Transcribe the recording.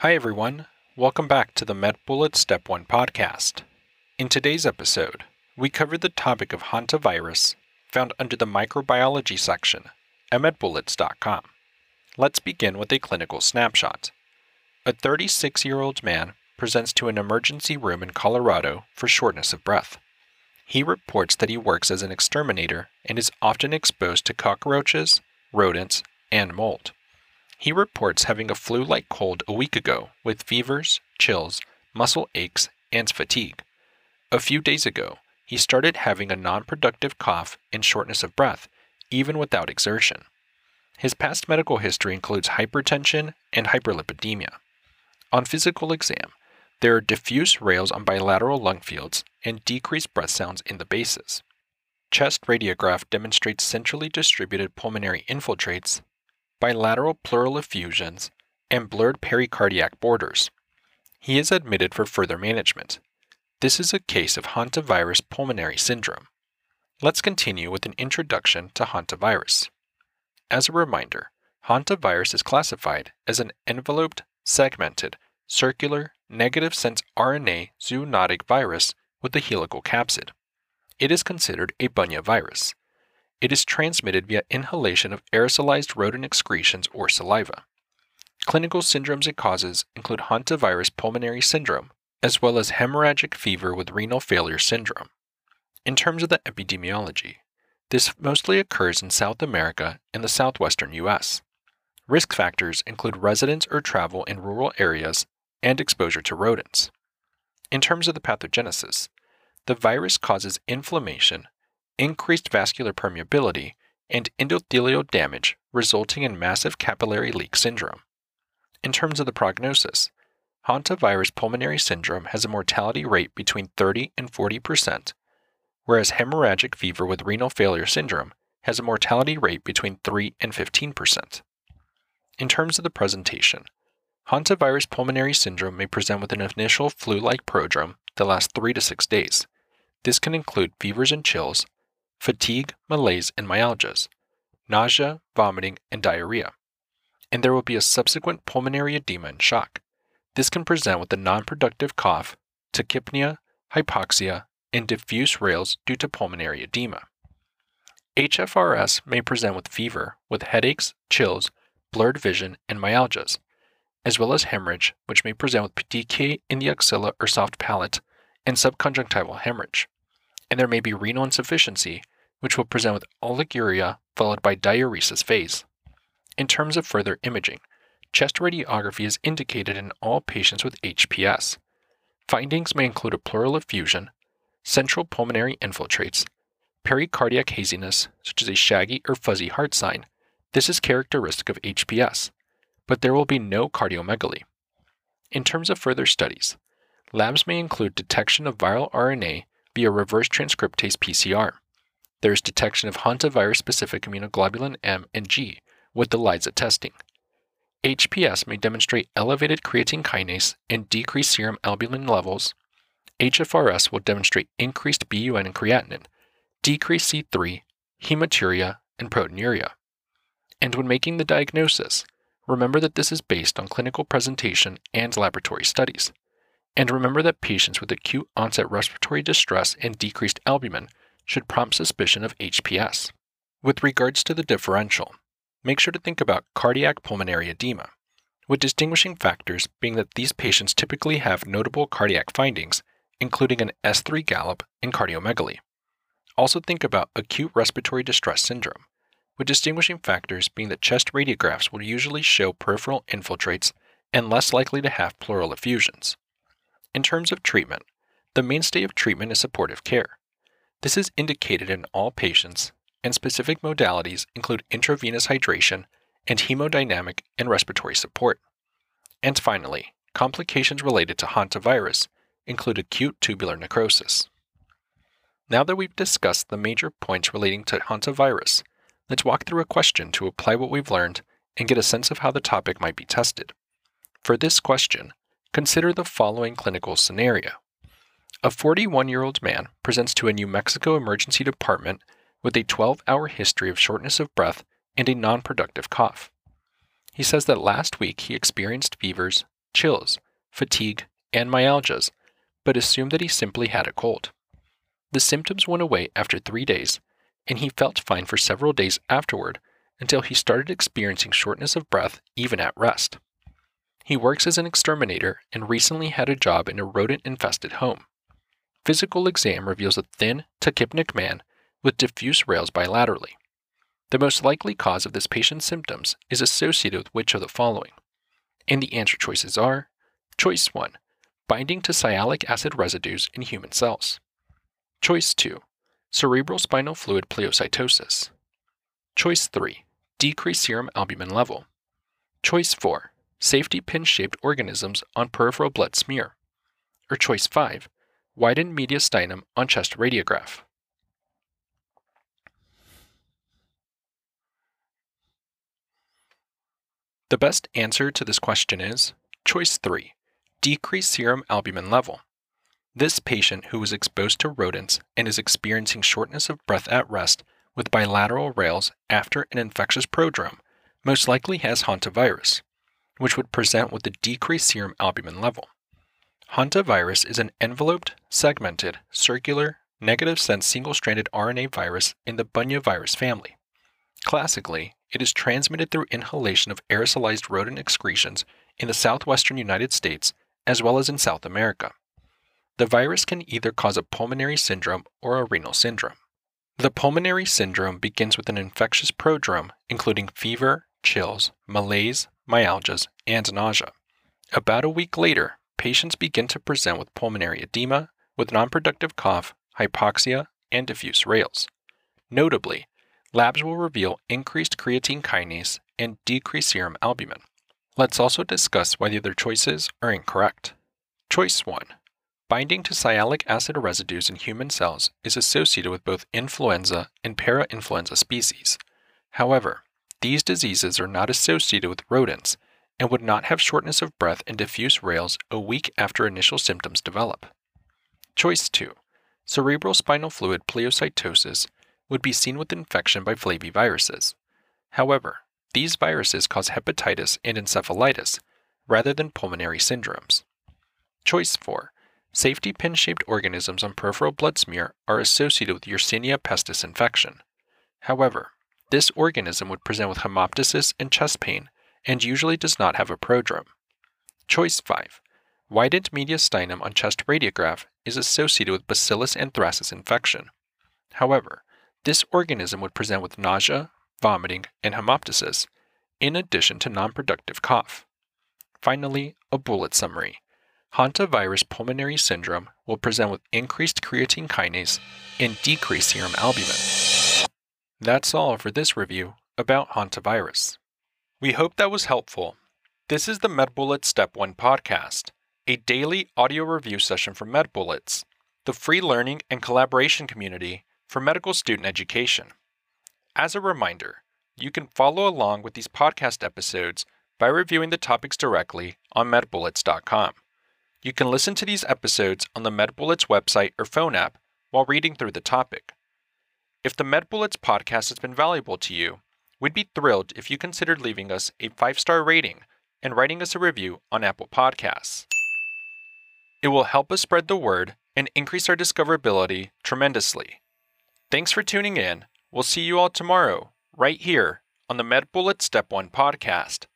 Hi, everyone. Welcome back to the MedBullet Step 1 podcast. In today's episode, we cover the topic of hantavirus found under the microbiology section at medbullets.com. Let's begin with a clinical snapshot. A 36 year old man presents to an emergency room in Colorado for shortness of breath. He reports that he works as an exterminator and is often exposed to cockroaches, rodents, and mold. He reports having a flu like cold a week ago with fevers, chills, muscle aches, and fatigue. A few days ago, he started having a non productive cough and shortness of breath, even without exertion. His past medical history includes hypertension and hyperlipidemia. On physical exam, there are diffuse rales on bilateral lung fields and decreased breath sounds in the bases. Chest radiograph demonstrates centrally distributed pulmonary infiltrates, bilateral pleural effusions, and blurred pericardiac borders. He is admitted for further management. This is a case of hantavirus pulmonary syndrome. Let's continue with an introduction to hantavirus. As a reminder, hantavirus is classified as an enveloped, segmented, circular, negative sense RNA zoonotic virus with a helical capsid. It is considered a bunya virus. It is transmitted via inhalation of aerosolized rodent excretions or saliva. Clinical syndromes it causes include hantavirus pulmonary syndrome, as well as hemorrhagic fever with renal failure syndrome. In terms of the epidemiology, this mostly occurs in South America and the southwestern U.S. Risk factors include residence or travel in rural areas and exposure to rodents. In terms of the pathogenesis, the virus causes inflammation, increased vascular permeability, and endothelial damage, resulting in massive capillary leak syndrome. In terms of the prognosis, hantavirus pulmonary syndrome has a mortality rate between 30 and 40 percent, whereas hemorrhagic fever with renal failure syndrome has a mortality rate between 3 and 15 percent. In terms of the presentation, Hantavirus pulmonary syndrome may present with an initial flu like prodrome that lasts 3 to 6 days. This can include fevers and chills, fatigue, malaise, and myalgias, nausea, vomiting, and diarrhea. And there will be a subsequent pulmonary edema and shock. This can present with a non productive cough, tachypnea, hypoxia, and diffuse rales due to pulmonary edema. HFRS may present with fever, with headaches, chills, blurred vision, and myalgias as well as hemorrhage, which may present with petechiae in the axilla or soft palate, and subconjunctival hemorrhage. And there may be renal insufficiency, which will present with oliguria followed by diuresis phase. In terms of further imaging, chest radiography is indicated in all patients with HPS. Findings may include a pleural effusion, central pulmonary infiltrates, pericardiac haziness, such as a shaggy or fuzzy heart sign. This is characteristic of HPS but there will be no cardiomegaly. In terms of further studies, labs may include detection of viral RNA via reverse transcriptase PCR. There is detection of hantavirus specific immunoglobulin M and G with ELISA testing. HPS may demonstrate elevated creatine kinase and decreased serum albumin levels. HFRS will demonstrate increased BUN and creatinine, decreased C3, hematuria, and proteinuria. And when making the diagnosis, Remember that this is based on clinical presentation and laboratory studies. And remember that patients with acute onset respiratory distress and decreased albumin should prompt suspicion of HPS. With regards to the differential, make sure to think about cardiac pulmonary edema, with distinguishing factors being that these patients typically have notable cardiac findings, including an S3 gallop and cardiomegaly. Also think about acute respiratory distress syndrome, with distinguishing factors being that chest radiographs will usually show peripheral infiltrates and less likely to have pleural effusions. In terms of treatment, the mainstay of treatment is supportive care. This is indicated in all patients, and specific modalities include intravenous hydration and hemodynamic and respiratory support. And finally, complications related to hantavirus include acute tubular necrosis. Now that we've discussed the major points relating to hantavirus, Let's walk through a question to apply what we've learned and get a sense of how the topic might be tested. For this question, consider the following clinical scenario. A 41 year old man presents to a New Mexico emergency department with a 12 hour history of shortness of breath and a non productive cough. He says that last week he experienced fevers, chills, fatigue, and myalgias, but assumed that he simply had a cold. The symptoms went away after three days, and he felt fine for several days afterward until he started experiencing shortness of breath even at rest. He works as an exterminator and recently had a job in a rodent infested home. Physical exam reveals a thin, tachypnic man with diffuse rales bilaterally. The most likely cause of this patient's symptoms is associated with which of the following? And the answer choices are Choice 1 Binding to sialic acid residues in human cells. Choice 2 Cerebral spinal fluid pleocytosis. Choice 3 Decreased serum albumin level. Choice 4 Safety pin shaped organisms on peripheral blood smear. Or choice 5 Widened mediastinum on chest radiograph. The best answer to this question is choice 3 decreased serum albumin level. This patient who was exposed to rodents and is experiencing shortness of breath at rest with bilateral rales after an infectious prodrome most likely has hantavirus, which would present with a decreased serum albumin level. Hantavirus is an enveloped, segmented, circular, negative sense single stranded RNA virus in the Bunyavirus family. Classically, it is transmitted through inhalation of aerosolized rodent excretions in the southwestern United States as well as in South America. The virus can either cause a pulmonary syndrome or a renal syndrome. The pulmonary syndrome begins with an infectious prodrome, including fever, chills, malaise, myalgias, and nausea. About a week later, patients begin to present with pulmonary edema, with nonproductive cough, hypoxia, and diffuse rales. Notably, labs will reveal increased creatine kinase and decreased serum albumin. Let's also discuss why the other choices are incorrect. Choice 1 Binding to sialic acid residues in human cells is associated with both influenza and parainfluenza species. However, these diseases are not associated with rodents and would not have shortness of breath and diffuse rales a week after initial symptoms develop. Choice 2 Cerebral spinal fluid pleocytosis would be seen with infection by flaviviruses. However, these viruses cause hepatitis and encephalitis rather than pulmonary syndromes. Choice 4. Safety pin shaped organisms on peripheral blood smear are associated with Yersinia pestis infection. However, this organism would present with hemoptysis and chest pain and usually does not have a prodrome. Choice 5. Widened mediastinum on chest radiograph is associated with Bacillus anthracis infection. However, this organism would present with nausea, vomiting, and hemoptysis, in addition to nonproductive cough. Finally, a bullet summary. Hantavirus pulmonary syndrome will present with increased creatine kinase and decreased serum albumin. That's all for this review about hantavirus. We hope that was helpful. This is the MedBullets Step 1 podcast, a daily audio review session from MedBullets, the free learning and collaboration community for medical student education. As a reminder, you can follow along with these podcast episodes by reviewing the topics directly on medbullets.com. You can listen to these episodes on the MedBullets website or phone app while reading through the topic. If the MedBullets podcast has been valuable to you, we'd be thrilled if you considered leaving us a five star rating and writing us a review on Apple Podcasts. It will help us spread the word and increase our discoverability tremendously. Thanks for tuning in. We'll see you all tomorrow, right here on the MedBullet Step 1 podcast.